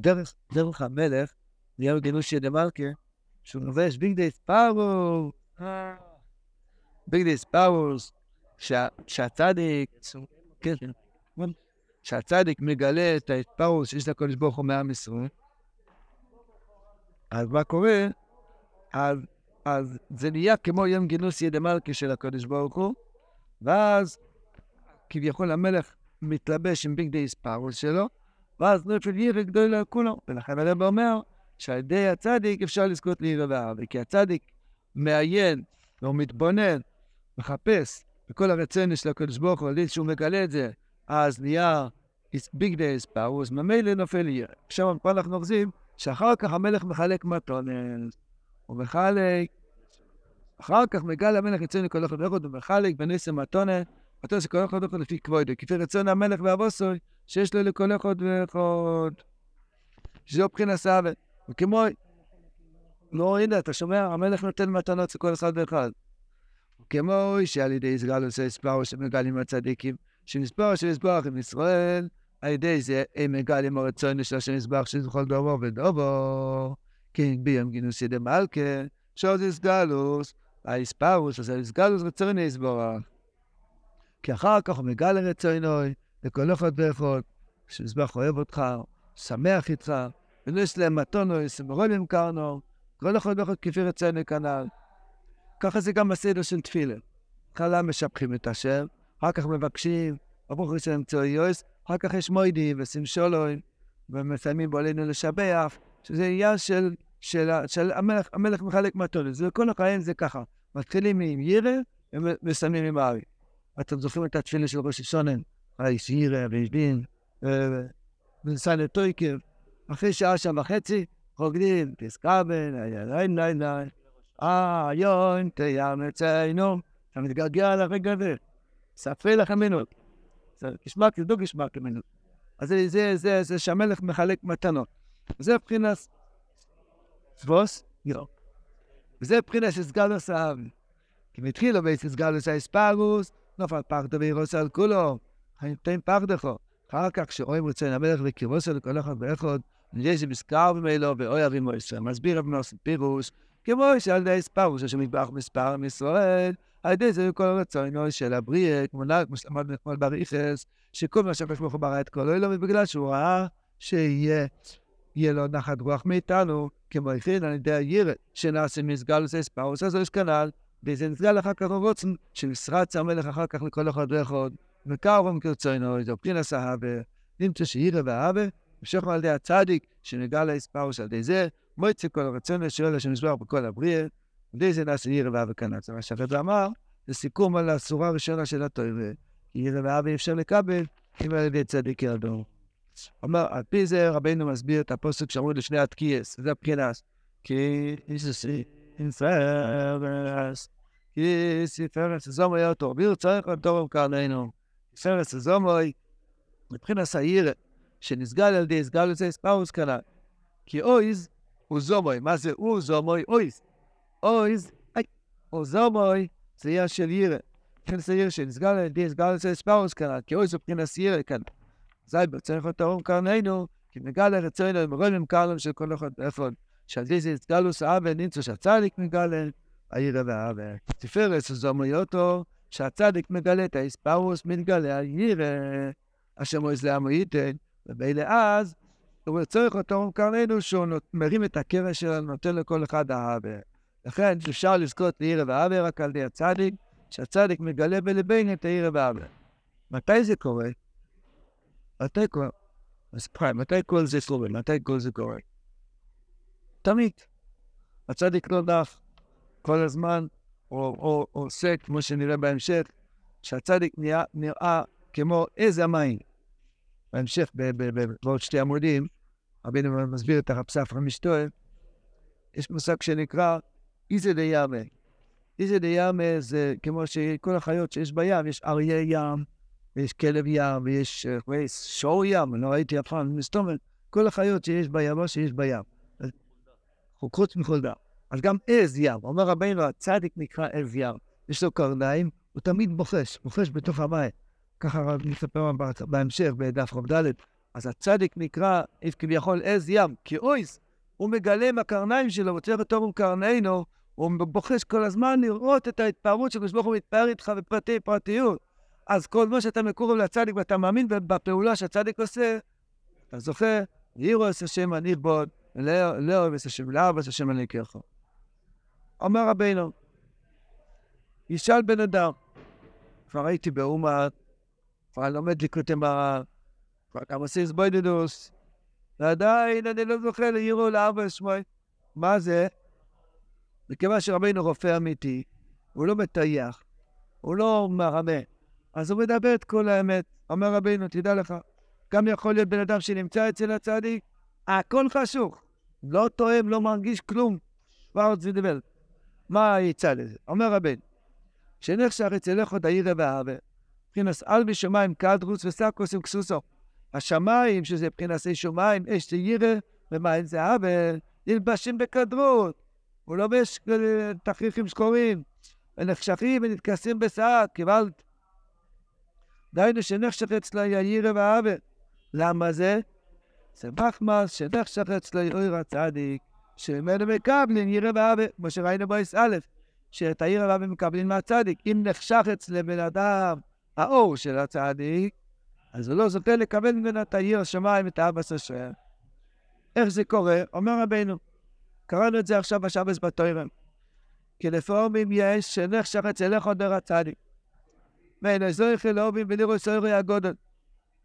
דרך, דרך המלך, נהיה לו גינוש ידי מלכה, שהוא לובש ביגדי ספארוס, ביגדי ספארוס, שהצדיק, כן, שהצדיק מגלה את הספארוס שיש לקודש ברוך הוא מעם ישראל, אז מה קורה? אז, אז זה נהיה כמו יום גינוס ידי מלכה של הקודש ברוך הוא, ואז כביכול המלך מתלבש עם ביג די ספארוס שלו, ואז נפל ירא גדולה כולו. ולכן הרב אומר שעל ידי הצדיק אפשר לזכות לירא ואהבה, כי הצדיק מעיין או מתבונן, מחפש בכל הרצון של הקדוש ברוך הוא, שהוא מגלה את זה, אז נהיה ביג די ספארוס, ממילא נופל ירא. עכשיו פה אנחנו אוחזים שאחר כך המלך מחלק מתונס, הוא מחלק, אחר כך מגל המלך יצא לכל אחד ואחד, הוא מחלק בנסם מתונס, מתונס לכל אחד ואחד לפי כבודו, כפי רצון המלך ואבוסוי, שיש לו לכל אחד ואחד. שזו מבחינת סבל. וכמו, לא, הנה, אתה שומע? המלך נותן מתנות לכל אחד ואחד. כמו שעל ידי ישראל עושה הספרו שמגלים הצדיקים, שמספר של יסברך עם ישראל, על ידי זה הם מגלים הרצון של השם יסברך שזה כל דבר ודובר. כן, ביום גינוס ידי מלכה, שעוד יסגלוס, ההספרוס, אז היסגלוס רצון יסברך. כי אחר כך הוא מגלה רצונוי, לכל אחד ואחד, שמזבח אוהב אותך, שמח איתך, ונוס להם מתונו, סמרורים קרנו, כל אחד ואחד כפי רצונו כנ"ל. ככה זה גם בסדר של תפילה. בהתחלה משבחים את השם, אחר כך מבקשים, ברוך הוא שלהם צוריוס, אחר כך יש מוידים ושמשולוים, ומסיימים בו עלינו לשבח, שזה עניין של, של, של המלך, המלך מחלק מתונות. זה כל החיים זה ככה, מתחילים עם ירא ומסיימים עם הארי. אתם זוכרים את התפילה של ראש השונן, יש ירא ויש דין, ונסענו טויקר, אחרי שעה, שעה וחצי, רוקדים, פסקאבן, ליין, ליין, ליין, אה, יון, תיאם אצלנו, אתה מתגעגע לרגע הזה, ספרי לכם ממנו, גשמק, תדעו גשמק ממנו. אז זה, זה, זה, זה שהמלך מחלק מתנות. זה מבחינת סבוס, לא. וזה מבחינת שסגלוס האב. כי מתחילו בייס סגלוס האספרוס, נופל פחדו וירוס על כולו, חיימתים פחדכו. אחר כך כשרואים רצון המלך וקירוסו לכל אחד ואחד, נראה שמזכר ממנו ואוי אבי מויסר. מסביר רבי נוסף פירוש, כמו שעל ידי ספרוס, אשר מטבח מספר עם ישראל, על ידי זה כל רצון של הבריאה, כמו שלמדנו אתמול בריכס, שכל מה שהקדוש ברוך הוא ברא את כל אילו, ובגלל שהוא ראה שיהיה יהיה לו נחת רוח מאיתנו, כמו הכין על ידי הירא, שנעשה מסגל עושה ספרוס, אז יש כנ"ל, וזה נסגל אחר כך רוצן, שנשרץ המלך אחר כך לכל אחד ואחד, וקרבם כרצונו, זו פרינס אהבה, נמצא שירא ואהבה, המשכנו על ידי הצדיק, שנגע להספרוס על ידי זה, מועצה כל הרצון לשאול השם יסבר בכל הבריאה, ידי זה נעשה ירא ואהבה כנ"ל. זה מה שהרב אמר, זה סיכום על הסורה הראשונה של התוירה, כי ירא ואהבה אי אפשר לקבל, אם על ידי צדיק ירדו. אומר, על פי זה רבינו מסביר את הפוסק שאמרו לשני התקייס, זה הבחינס. כי ספרס, כי ספרס זומוי אותו, ביר צריך לתורם קרננו. ספרס זומוי, מבחינת העיר שנסגל על ידי סגל יוצא ספאוס כנ"ל. כי אויז הוא זומוי, מה זה הוא זומוי? אויז. אויז, או זומוי, זה עניין של ירא. מבחינת העיר שנסגל על ידי סגל יוצא ספאוס כנ"ל, כי אויז הוא מבחינת ירא כאן. אזי צריך לתורם קרננו, כי נגל לרצונו עם רואים קרנם של כל אחד ואחד. ידי זה סגלוס האבן נמצא שהצדיק מגלה, הירא והאבן. תפארס זומוי אותו, שהצדיק מגלה את האספרוס, מתגלה הירא, אשר מויז לעמו ייתן, ובאלה אז, הוא צריך אותו קרננו שהוא מרים את הקרע שלו, נותן לכל אחד האבא. לכן אפשר לזכות לירא ואבא רק על ידי הצדיק, שהצדיק מגלה בלבנו את הירא ואבא. מתי זה קורה? מתי קורה? אז פריים, מתי כל זה קורה? מתי כל זה קורה? תמיד. הצדיק לא דף כל הזמן, או, או, או עושה, כמו שנראה בהמשך, שהצדיק נראה, נראה כמו איזה מים. בהמשך, בעוד שתי עמודים, רבינו מסביר את הרב ספרא משתואל, יש מושג שנקרא איזה דיאמה. איזה דיאמה זה כמו שכל החיות שיש בים, יש אריה ים, ויש כלב ים, ויש שור ים, לא ראיתי אף פעם, מסתובב, כל החיות שיש בים, או שיש בים. חוקרות מחולדה. אז גם עז ים, אומר רבינו, הצדיק נקרא עז ים. יש לו קרניים, הוא תמיד בוחש, בוחש בתוך המים. ככה נספר בהמשך, בדף ר"ד, אז הצדיק נקרא כביכול עז ים, כי אויס, הוא מגלה עם הקרניים שלו, רוצה אותו עם קרניינו, הוא בוחש כל הזמן לראות את ההתפארות של ברוך הוא מתפאר איתך בפרטי פרטיות. אז כל מה שאתה מקורב לצדיק ואתה מאמין בפעולה שהצדיק עושה, אתה זוכה, יראו את השם אני בוד, לאהוב את השם, לאהוב את השם אני אקרחו. אומר רבינו, ישאל בן אדם, כבר הייתי באומה, כבר לומד ליקוטי מרן, כבר גם עושה סבוידדוס, ועדיין אני לא זוכה לירו לאבא ושמואל. מה זה? מכיוון שרבינו רופא אמיתי, הוא לא מטייח, הוא לא מרמה, אז הוא מדבר את כל האמת. אומר רבינו, תדע לך, גם יכול להיות בן אדם שנמצא אצל הצדיק, הכל חשוך, לא תואם, לא מרגיש כלום. עוד זידבל. מה יצא לזה? אומר רבינו, שנחשך אצלך עוד העירה והאווה, מבחינת על בשמיים קדרוס וסקוס עם כסוסו. השמיים, שזה מבחינת שמיים, אש זה ירא ומים זה האווה, נלבשים בכדרות. הוא לובש תכריכים שחורים, ונחשכים ונתכסים בשיער, קיבלת. דהיינו שנחשך אצלו יאירה והאווה. למה זה? זה מחמס שנחשך אצלו יאיר הצדיק, שממנו מקבלים ירא והאווה, כמו שראינו בויס א', שאת העיר והאווה מקבלים מהצדיק. אם נחשך אצל בן אדם האור של הצדיק, אז הוא לא זוכה לקבל ממנו את העיר השמיים, את האבא סשר. איך זה קורה? אומר רבינו, קראנו את זה עכשיו בשבס בתוירם. כי לפעמים יש שנחשך אצלך עוד הצדיק. ואין אזורך אלוהים ולראות סוירי הגודל.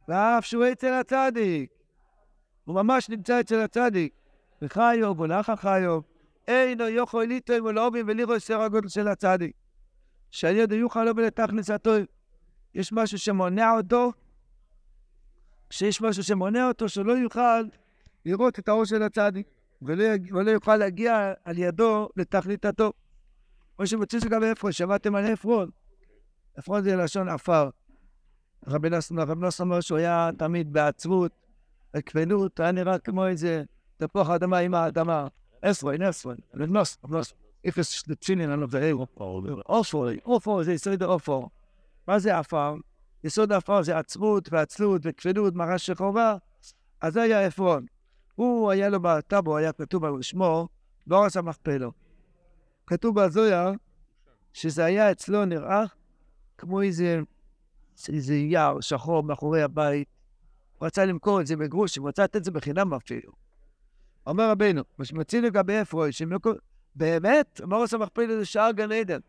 ואף שהוא אצל הצדיק. הוא ממש נמצא אצל הצדיק. וחיוב ונחה חיוב. אינו יכול ליטוים ולאובים סוירי הגודל של הצדיק. שהילד יוכל לבוא לתכנסתו. יש משהו שמונע אותו, כשיש משהו שמונע אותו, שלא יוכל לראות את האור של הצדיק, ולא, יוכל להגיע על ידו לתכליתתו. כמו שמוצאים שגם בעפרון, שמעתם על עפרון? עפרון זה לשון עפר. רבי נוסון אומר שהוא היה תמיד בעצבות, בכבדות, היה נראה כמו איזה תפוח אדמה עם האדמה. עפרון, עפרון, נוס, נוס. אפס צ'ינין, לא יודע, עופר, עופר זה יסוד עופר. מה זה עפר? יסוד העפר זה עצמות ועצלות וכבדות, מרש שחובה. אז זה היה עפרון. הוא, היה לו בטאבו, היה כתוב על שמו, לא רצה מכפלו. כתוב בזויה שזה היה אצלו נראה כמו איזה, איזה יער שחור מאחורי הבית. הוא רצה למכור את זה בגרושים, הוא רצה לתת את זה בחינם אפילו. אומר רבינו, מה שמציע לגבי עפרון, באמת, מורס המכפלה זה שער גן עדן.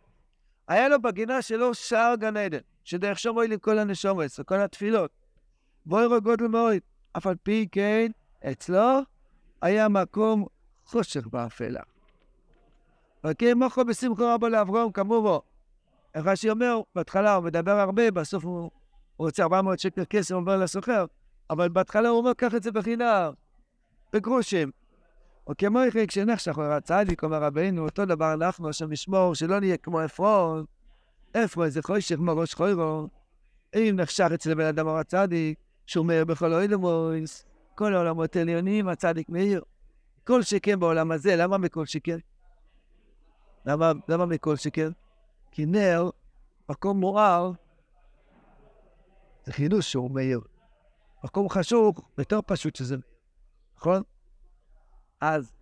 היה לו בגינה שלו שער גן עדן, שדרך שם מועיל לכל הנשומות, לכל התפילות. בוירו גודל מאוד, אף על פי כן, אצלו היה מקום חושך באפלה. וכי מוכו בשמחו רבו לאברום כמובו. איך רש"י אומר, בהתחלה הוא מדבר הרבה, בסוף הוא רוצה 400 שקל כסף, הוא אומר לסוחר, אבל בהתחלה הוא אומר, קח את זה בחינם, בגרושים. או כמו איך כשנחשך אומר הצדיק, אומר רבינו, אותו דבר אנחנו, השם ישמור, שלא נהיה כמו עפרון. עפרון זה חושך מראש חוירו. אם נחשך אצל בן אדם או הצדיק, שהוא מאיר בכל אוילמויס, כל העולמות העליונים, הצדיק מאיר. כל שכן בעולם הזה, למה מכל שכן? למה, למה מכל שכן? כי נר, מקום מואר, זה חידוש שהוא מאיר. מקום חשוך, יותר פשוט שזה נכון? אז,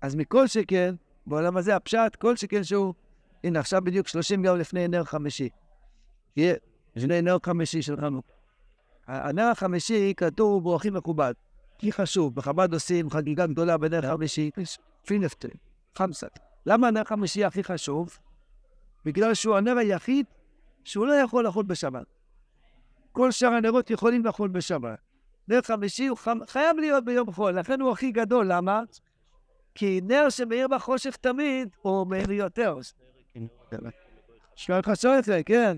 אז מכל שכן, בעולם הזה הפשט, כל שכן שהוא, הנה עכשיו בדיוק 30 יום לפני נר חמישי. יהיה, לפני נר חמישי של חנוכה. הנר החמישי כתוב בו הכי מכובד, הכי חשוב. בחב"ד עושים חגיגה גדולה בנר חמישי, פינפטר, חמסת. למה הנר חמישי הכי חשוב? בגלל שהוא הנר היחיד שהוא לא יכול לחול בשבת. כל שאר הנרות יכולים לחול בשבת. נר חמישי הוא חייב להיות ביום חול, לכן הוא הכי גדול, למה? כי נר שמאיר בחושך תמיד, הוא מאיר יותר. לך שויכה, כן.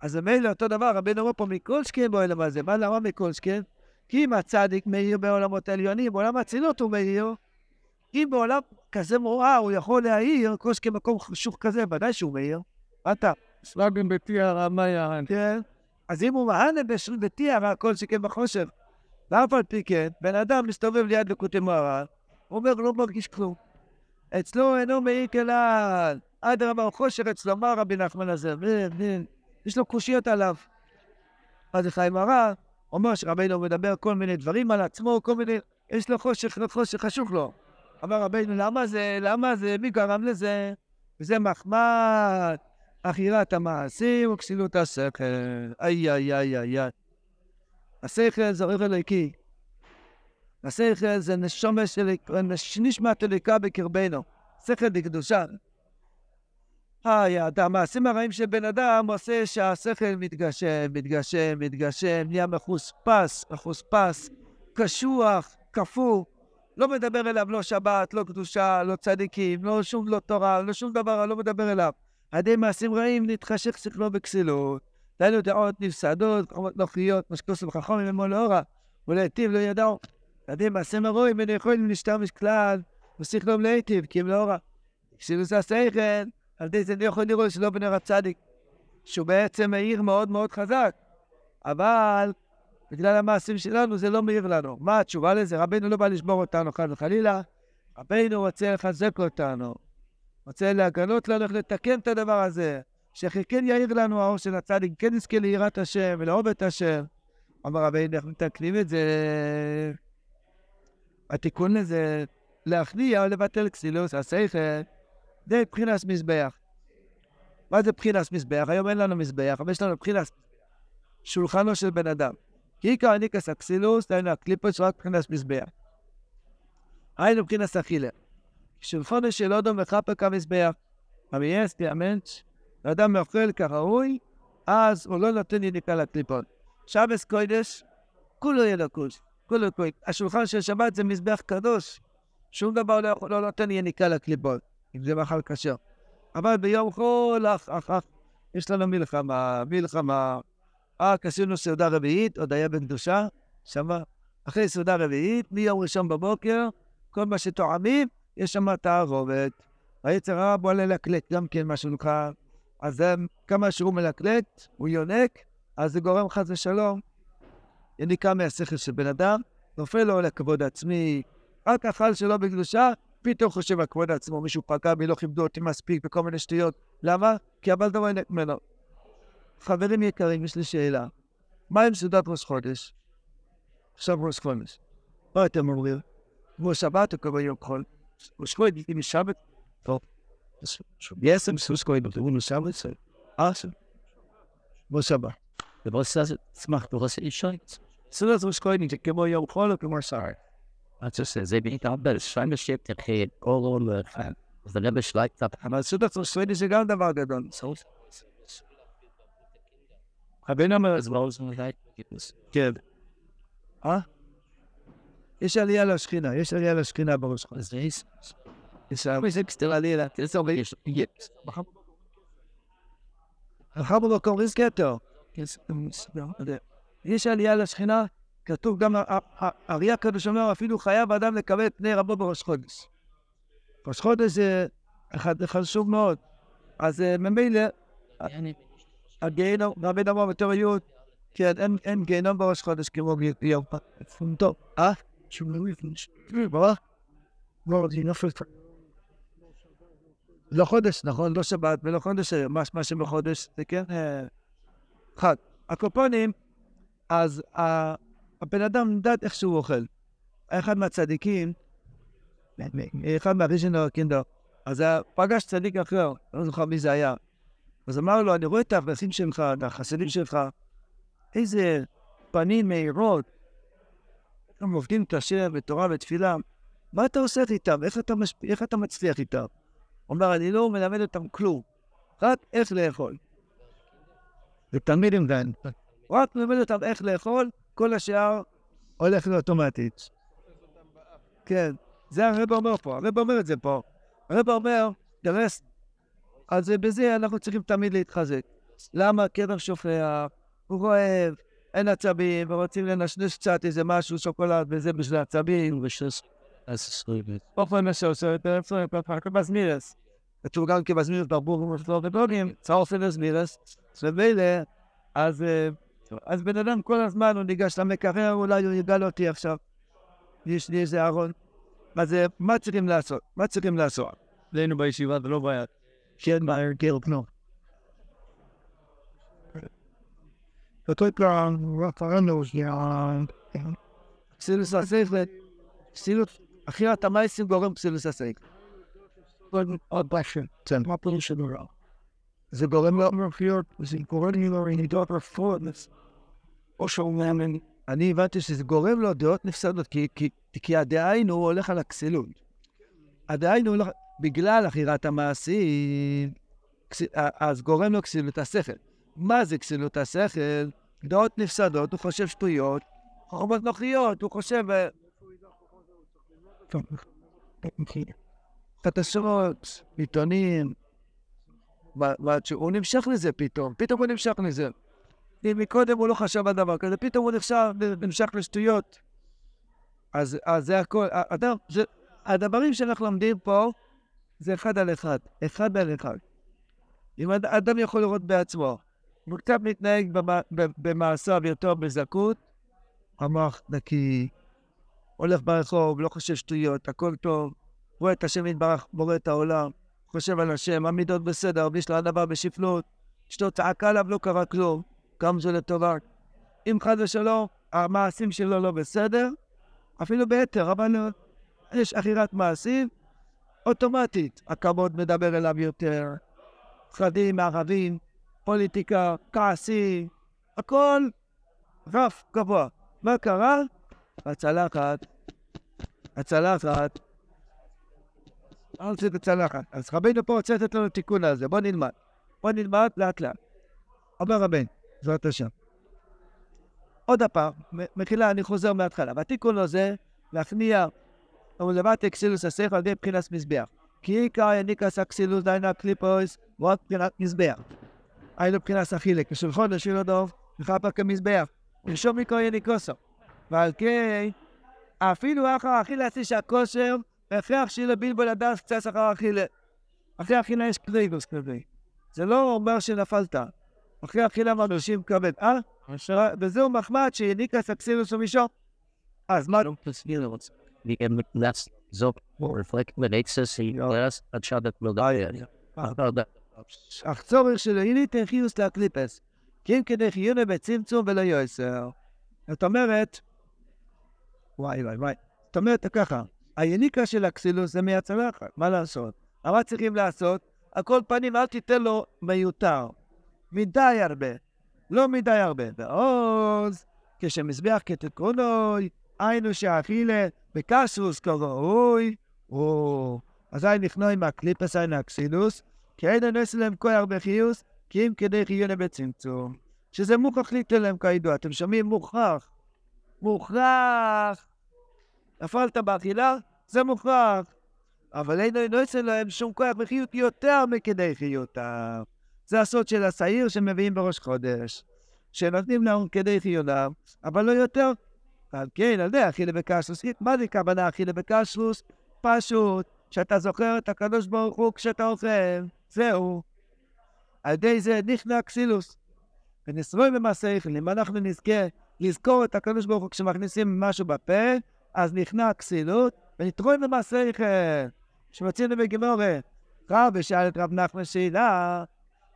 אז זה מילא אותו דבר, רבינו אומר פה מכל שכן בעולם הזה. מה למה מכל שכן? כי אם הצדיק מאיר בעולמות העליונים, בעולם האצילות הוא מאיר. אם בעולם כזה מואר הוא יכול להעיר, כל שכן מקום חשוך כזה, ודאי שהוא מאיר. מה אתה? סלאגן בתיארה, מה יען? כן. אז אם הוא מהנה בתיארה, כל שכן בחושך. ואף על פי כן, בן אדם מסתובב ליד לקוטי מוהר"ן, הוא אומר, לא מרגיש כלום. אצלו אינו מעיק כלל. אדרבה, הוא חושך אצלו, מה רבי נחמן הזה? יש לו קושיות עליו. אז חיים הרע, אומר שרבנו מדבר כל מיני דברים על עצמו, כל מיני, יש לו חושך, לא חושך, חשוך לו. אמר רבנו, למה זה, למה זה, מי גרם לזה? וזה מחמד, אכילת המעשים וכסילות השכל. איי, איי, איי, איי. השכל זה אורך אלוקי. השכל זה נשומה של נשמת אלוקה בקרבנו. שכל לקדושה. היי, המעשים הרעים של בן אדם עושה שהשכל מתגשם, מתגשם, מתגשם, נהיה מחוספס, מחוספס, קשוח, קפוא. לא מדבר אליו לא שבת, לא קדושה, לא צדיקים, לא שום לא תורה, לא שום דבר, לא מדבר אליו. על מעשים רעים נתחשך שכלו בכסילות. דהיינו דעות נפסדות, חומות נוחיות, משקוסו וחכום ממנו לאורה, ולהיטיב לא ידעו. על מעשים הרואים, אין יכולים להשתמש כלל, ושכלום להיטיב, כי הם לאורה. כסילות השכל, על ידי זה לא יכול לראות שלא בנר הצדיק, שהוא בעצם מאיר מאוד מאוד חזק, אבל בגלל המעשים שלנו זה לא מאיר לנו. מה התשובה לזה? רבינו לא בא לשבור אותנו חד וחלילה, רבינו רוצה לחזק אותנו, רוצה להגנות לנו איך לתקן את הדבר הזה, שכן יאיר לנו האור של הצדיק, כן נזכה ליראת השם ולאהוב את השם. אמר רבינו, איך מתקנים את זה? התיקון לזה, להכניע או לבטל כסילוס, השכל, זה מבחינת מזבח. מה זה מבחינת מזבח? היום אין לנו מזבח, אבל יש לנו מבחינת שולחנו של בן אדם. כי עיקר הניקס אקסילוס, דהיינו הקליפות שרק מבחינת מזבח. היינו מבחינת אכילה. שולחנו של אודום מכפר כמזבח. המייס, תיאמנץ', האדם מאוכל כראוי, אז הוא לא נותן יניקה לקליפות. שבס קודש, כולו ינקוש, כולו קודש. השולחן של שבת זה מזבח קדוש. שום דבר לא, לא נותן יניקה לקליפות. אם זה מאכל כשר. אבל ביום חול, אח, אח, אח, יש לנו מלחמה, מלחמה. רק עשינו סעודה רביעית, עוד היה בקדושה, שמה. אחרי סעודה רביעית, מיום ראשון בבוקר, כל מה שטועמים, יש שם תערובת. היצר הרע בוא ללקלט, גם כן מה שנקרא. אז כמה שהוא מלקלט, הוא יונק, אז זה גורם חס ושלום. יניקה מהשכל של בן אדם, נופל לו לכבוד עצמי, רק אכל שלא בקדושה, פתאום חושב על כבוד עצמו, מישהו פגע בי, לא כיבדו אותי מספיק וכל מיני שטויות. למה? כי הבעל דבר ינק ממנו. חברים יקרים, יש לי שאלה. מה עם סעודת ראש חודש? עכשיו ראש חודש. מה אתם אומרים? כמו שבת או כמו יום חול? ראש חודש, אם שבת? טוב. יש עם סוס כהן, הוא שבת? אה, כמו שבת. דבר שזה, צמח, דבר שזה אישה. סעודת ראש חודש זה כמו יום חול או כמו שער? Also זה בעיקר בשלב תחי כל לכאן. זה לא בשלב קצת. אבל סעודת ראש חודש זה גם דבר גדול. הבן אומר, אז ברור שזה כן. אה? יש עלייה לשכינה, יש עלייה לשכינה בראש חודש. זה יש. יש עלייה, מחר במקום ריסקטו. יש עלייה לשכינה, כתוב גם, האריה הקדוש אומר, אפילו חייב אדם לקבל את פני רבו בראש חודש. ראש חודש זה חשוב מאוד. אז ממילא, הגיהנום, רבי אמר בתור יוד, כן, אין גיהנום בראש חודש כמו יום טוב. אה? מה? לא חודש, נכון? לא שבת ולא חודש, מה שבחודש זה כן חג. הקופונים, אז הבן אדם נמדד איך שהוא אוכל. אחד מהצדיקים, אחד מהריז'נר קינדר, אז פגש צדיק אחר, לא זוכר מי זה היה. אז אמר לו, אני רואה את האברכים שלך, את החסידים שלך, איזה פנים מהירות. הם עובדים קשה בתורה ותפילה. מה אתה עושה איתם? איך אתה, משפ... איך אתה מצליח איתם? אומר, אני לא מלמד אותם כלום, רק איך לאכול. זה תלמיד עם גן. רק מלמד אותם איך לאכול, כל השאר הולך לאוטומטית. כן, זה הרב אומר פה, הרב אומר את זה פה. הרב אומר, דרס, אז בזה אנחנו צריכים תמיד להתחזק. למה? קבר שופע, הוא רועב, אין עצבים, ורוצים לנשנש קצת איזה משהו, שוקולד וזה בשביל עצבים. אופן מה את זה, כבזמירס. כתוב גם כבזמירס ברבור ומפלור ובוגים, צאופן בזמירס, ומילא, אז אז בן אדם כל הזמן הוא ניגש למקרר, אולי הוא יגאל אותי עכשיו. יש לי איזה ארון. אז מה צריכים לעשות? מה צריכים לעשות? אצלנו בישיבה זה לא בעיה. כן, מהר גיל כלום. לתת לרפרנדו, פסילוס השכל, פסילוס, אכילת המייסים גורם פסילוס השכל. עוד כן. מה פירוש הדבר? זה גורם לו, מרפיות, זה לי לו רעידות רפואות, או שהוא מאמן, אני הבנתי שזה גורם לו דעות נפסדות, כי, הדהיינו הוא הולך על הכסילות. הדהיינו הולך, בגלל אכירת המעשים, אז גורם לו כסילות השכל. מה זה כסילות השכל? דעות נפסדות, הוא חושב שטויות, חוכמות נוחיות, הוא חושב חדשות, עיתונים, הוא נמשך לזה פתאום, פתאום הוא נמשך לזה. אם מקודם הוא לא חשב על דבר כזה, פתאום הוא נחשב, נמשך לשטויות. אז, אז זה הכל, אדם, זה, הדברים שאנחנו לומדים פה, זה אחד על אחד, אחד על אחד. אם אד- אדם יכול לראות בעצמו, הוא קצת מתנהג במעשיו יותר בזכות, המוח נקי, הולך ברחוב, לא חושב שטויות, הכל טוב, רואה את השם יתברך, בורא את העולם, חושב על השם, המידות בסדר, יש לו הדבר בשפלות, אשתו צעקה עליו, לא קרה כלום, גם זה לטובה. אם חס ושלום, המעשים שלו לא בסדר, אפילו ביתר, אבל יש אכירת מעשים, אוטומטית הכבוד מדבר אליו יותר, חרדים, ערבים, פוליטיקה, כעסים, הכל רף גבוה. מה קרה? הצלחת, הצלחת, אל תצא את הצלחת. אז רבינו פה רוצה לתת לנו תיקון על זה, בוא נלמד. בוא נלמד לאט לאט. אומר רבינו, בעזרת השם. עוד הפעם, מחילה, אני חוזר מההתחלה. והתיקון הזה, להכניע ולבט אקסילוס השכל על ידי מבחינת מזבח. כי עיקר יניקס אקסילוס דיינה קליפויס, ועוד מבחינת מזבח. היינו מבחינת החילק, ושל חודש של הדוב, וכפה כמזבח. ושום עיקר יניקוסו. ועל כן, אפילו אחר האכילה עשי שהכושר, הכרח שיהיה לבלבול הדס קצת אחר האכילה. אחרי האכילה יש קליגוס כזה. זה לא אומר שנפלת. אחרי האכילה מרגישים כבד, אה? וזהו מחמד שהעניק אסקסילוס ומשו. אז מה? Die hebben laatst zo reflect met iets in les, dat zou dat wel dat. אך צורך שלו הנה תחיוס להקליפס. כי אם כדי חיונה בצמצום ולא יועשר. זאת אומרת, וואי וואי וואי, זאת אומרת ככה, היניקה של הכסילוס זה מהצלחת, מה לעשות? מה צריכים לעשות? על כל פנים אל תיתן לו מיותר. מדי הרבה, לא מדי הרבה. ועוז, כשמזבח כתקרונוי, היינו שאכילה בקסוס כראוי, או, אזי נכנוע עם הקליפס היינו הכסילוס, כי אין הנס להם כה הרבה חיוס, כי אם כדי חיונה בצמצום. שזה מוכרח ליתן להם כידוע, אתם שומעים? מוכרח. מוכרח. נפלת באכילה? זה מוכרח. אבל אין הנס להם שום כוח וחיות יותר מכדי חיותם. זה הסוד של השעיר שמביאים בראש חודש. שנותנים להם כדי חיונם, אבל לא יותר. על כן, על זה אכילה בקשלוס. מה זה כוונה אכילה בקשלוס? פשוט, שאתה זוכר את הקדוש ברוך הוא כשאתה אוכל. זהו. על ידי זה נכנע כסילוס. ונשרוי במעשיכם, אם אנחנו נזכה לזכור את הקדוש ברוך הוא כשמכניסים משהו בפה, אז נכנע כסילות, ונתרוי במעשיכם. שמצינו בגמורה, רב שאל את רב נחמן שאלה,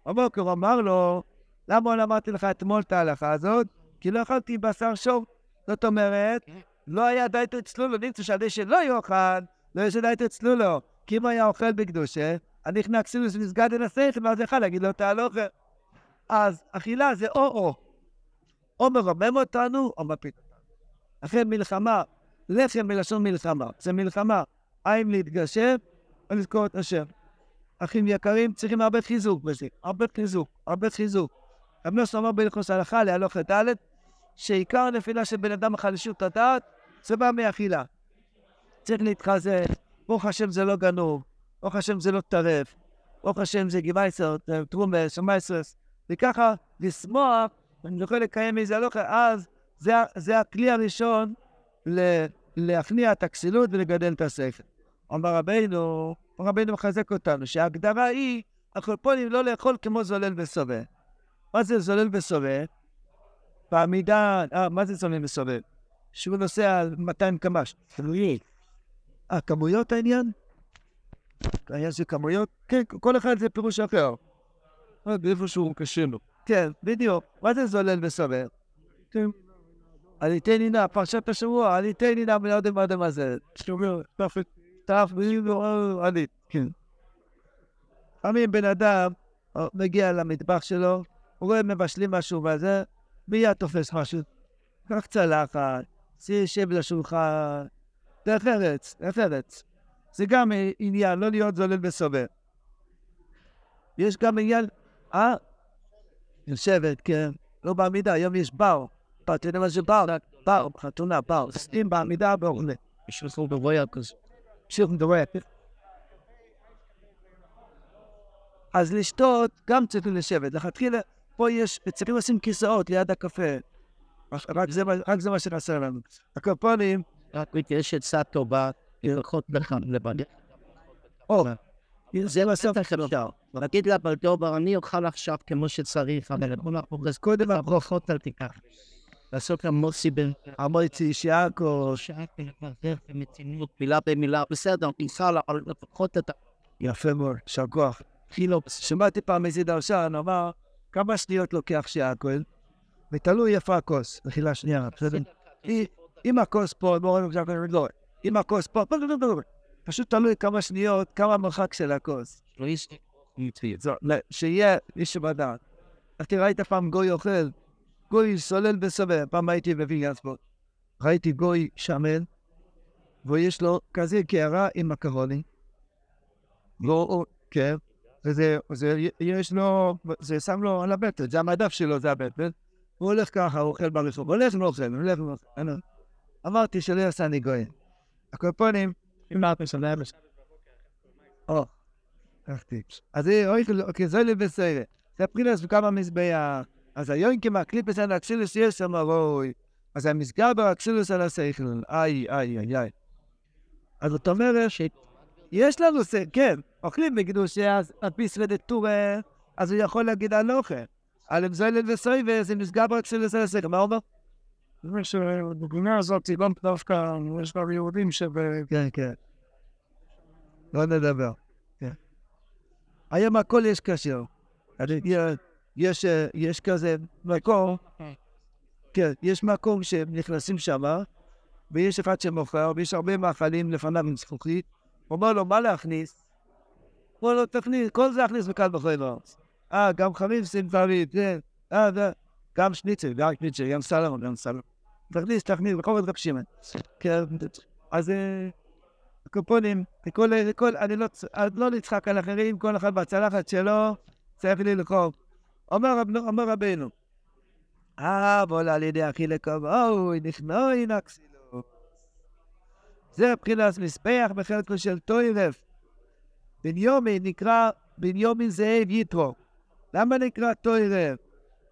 בבוקר אמר לו, למה לא אמרתי לך אתמול את ההלכה הזאת? כי לא אכלתי בשר שור. זאת אומרת, לא היה דעתו צלולה, שעל ידי שלא יאכל, לא יש דעתו צלולה. כי אם היה אוכל בקדושה, הנכנע כסילוס נסגד אל השכל, ואז יכל להגיד לו את ההלכה. אז אכילה זה או-או. או מרומם אותנו, או מפיל אותנו. אחרי מלחמה, לחם מלשון מלחמה. זה מלחמה, האם להתגשם או לזכור את השם. אחים יקרים, צריכים הרבה חיזוק בזה. הרבה חיזוק, הרבה חיזוק. רב נוסף אמר בהלכוס הלכה להלוך את ד' שעיקר הנפילה של בן אדם החלישות הדעת, זה בא מאכילה. צריך להתחזק, ברוך השם זה לא גנוב, ברוך השם זה לא טרף, ברוך השם זה גיבייסר, טרומס, שמייסרס, וככה לשמוח, ואני יכול לקיים איזה הלוכה, אז זה, זה הכלי הראשון ל- להכניע את הכסילות ולגדל את השכל. אמר רבינו, רבינו מחזק אותנו, שההגדרה היא, הקולפונים לא לאכול כמו זולל וסובב. מה זה זולל וסובב? בעמידה, אה, מה זה זולל וסובב? שהוא נוסע על 200 קמ"ש. אה, כמויות העניין? העניין של כמויות? כן, כל אחד זה פירוש אחר. איפה שהוא קשה לו. כן, בדיוק. מה זה זולל וסובר? עליתי נינה, פרשת השבוע, עליתי נינה, אני לא יודע מה זה. שאומר, תפת, תף, עלית, כן. לפעמים בן אדם אה, מגיע למטבח שלו, הוא רואה מבשלים משהו וזה, מיד תופס משהו. קח צלחת, שב לשולחן, דרך ארץ, דרך ארץ. זה גם עניין, לא להיות זולל וסובר. יש גם עניין, אה? יושבת, כן, לא בעמידה, היום יש בר. אתה יודע מה זה בר? בר, חתונה, בר. סטים בעמידה, באוכלה. בשביל כל דבר כזה. שוב מדבר. אז לשתות, גם צריך לשבת. לכתחילה, פה יש, צריכים לשים כיסאות ליד הקפה. רק זה, מה- שחסר לנו. הקופונים, רק יש עצה טובה, לפחות לך לבד. או, זה בסוף אפשר. להגיד לבלדובר, אני אוכל עכשיו כמו שצריך, אבל בוא נהפוך אז קודם הברכות אל תיקח. לעשות למוסי בן אמרתי שיעקו, שעה ולברר במתינות, מילה במילה, בסדר, ניסה לה, אבל לפחות את יפה מאוד, יישר כוח. הקילו. שמעתי פעם איזה דרשן, אמר, כמה שניות לוקח שיעקו, ותלוי איפה הכוס, מחילה שנייה, בסדר? אם הכוס פה, בואו עכשיו, לא, אם הכוס פה, פשוט תלוי כמה שניות, כמה המרחק של הכוס. שיהיה איש שבדעת. אתה ראית פעם גוי אוכל? גוי סולל וסובל. פעם הייתי בוויגנסבורג. ראיתי גוי שמן, ויש לו כזה קערה עם מקרוני. לא, כן. וזה, זה, יש לו, זה שם לו על הבטן, זה המדף שלו, זה הבטן. הוא הולך ככה, הוא אוכל ברחוב, הולך ואוכל, הולך ואוכל. אמרתי שלא יעשה אני גוי. הקופונים, אם את משנה, או, לקחתי. אז זה בסיירה. זה פרילס וכמה מזבח. אז היום כמה קליפס על האקסילוס יש שם רוי. אז המסגר באקסילוס על השכל. איי, איי, איי, איי. אז זאת אומרת שיש לנו, ס- כן, אוכלים בקדושה, אז על פי שרדת טורה, אז הוא יכול להגיד על אוכל. על אם זוילת וסויבה, זה מסגר באקסילוס על השכל. מה הוא אומר? אומר שבגבינה הזאת היא לא דווקא, יש כבר יהודים שב... כן, כן. לא נדבר. כן. היום הכל יש יה- יש, אה, יש כזה מקום, כן, יש מקום שהם נכנסים שם, ויש אחד שמוכר, ויש הרבה מאכלים לפניו עם זכוכית. הוא אומר לו, מה להכניס? הוא אומר לו, תכניס, כל זה להכניס בקל וחומר. אה, גם חריף סמטרית, כן. אה, זה, גם שניצל, גם שניצל, גם סלמון, גם סלמון. תכניס, תכניס, בכל זאת רבשימן. כן, אז אה, הקופונים, לכל, לכל, אני לא, אני לא נצחק על אחרים, כל אחד בצלחת שלו צריך ללחום. אומר, רב- אומר רבנו, אה, בוא על ידי אחי לקבעוי, נכנעוי נקסילו. זה מבחינת מזבח בחלקו של טוירף. בניומין נקרא, בניומין זאב יתרו. למה נקרא טוירף?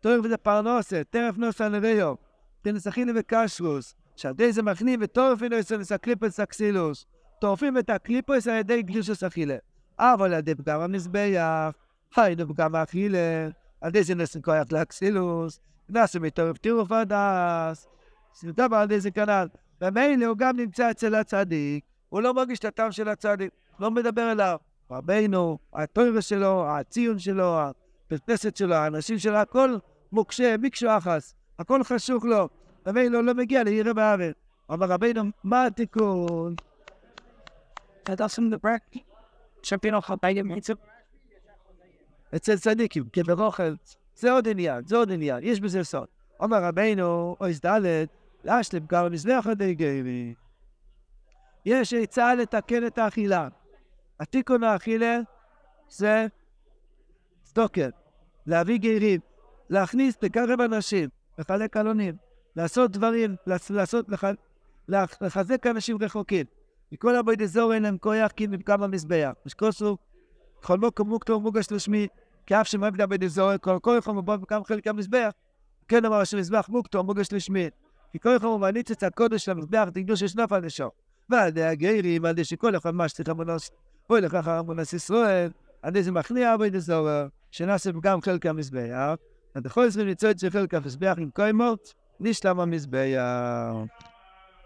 טוירף זה פרנוסת, טרף נוסע לריו. תנסחינו וקשרוס. שעדי זה מכניב וטורפין אצל הקליפוס אקסילוס. טורפים את הקליפוס על ידי גלישוס אכילה. אבל על ידי פגם המזבח, היינו פגם האכילה, על ידי זה נסים כוח לאקסילוס, נסים מטורף טירוף הדס. סמטה על ידי זה כנ"ל. ומילא הוא גם נמצא אצל הצדיק, הוא לא מרגיש את הטעם של הצדיק, לא מדבר אליו. רבינו, הטוירס שלו, הציון שלו, הפרפסת שלו, האנשים שלו, הכל מוקשה, מקשו אחס, הכל חשוך לו. רבינו לא מגיע לעיר בארץ. אמר רבינו, מה התיקון? אצל צדיקים, כברוכל. זה עוד עניין, זה עוד עניין, יש בזה סוד. אומר רבינו, אויס ד' להשלים גם מזבח עדי גבי. יש עצה לתקן את האכילה. התיקון האכילה זה סטוקר, להביא גרים, להכניס, לקרב אנשים, לחלק עלונים, לעשות דברים, לעש- לעשות, לח, לח- לחזק אנשים רחוקים. מכל הבית אזור אין להם כוח כי במקם המזבח. משקוסו, חולמו כמוקטו מוגש לשמי, כי אף שמעבדה בית אזור, כל כל יכול מבוא במקם חלק המזבח. כן אמר שמזבח מוקטו מוגש לשמי. כי כל יכול מניצץ הקודש של המזבח, תקדוש ישנף על נשו. ועל ידי הגרים, על ידי שכל אחד משתיך המונוס, אוי לכך המונוס ישראל, על ידי זה מכניע בית אזור, שנעשה גם חלק המזבח. עשרים ניצוד של חלק המזבח עם קיימות, נשלם המזבח.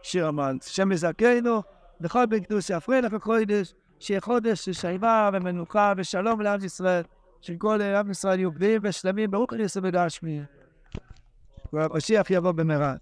שיר המן, שם יזכנו, בכל בקדוש יפרה לך חודש, שיהיה חודש של שלווה ומנוחה ושלום לעם ישראל. שכל עם ישראל יהיו בריאים ושלמים, ברוך אני עושה בדעת שמי. והמשיח יבוא במהרה.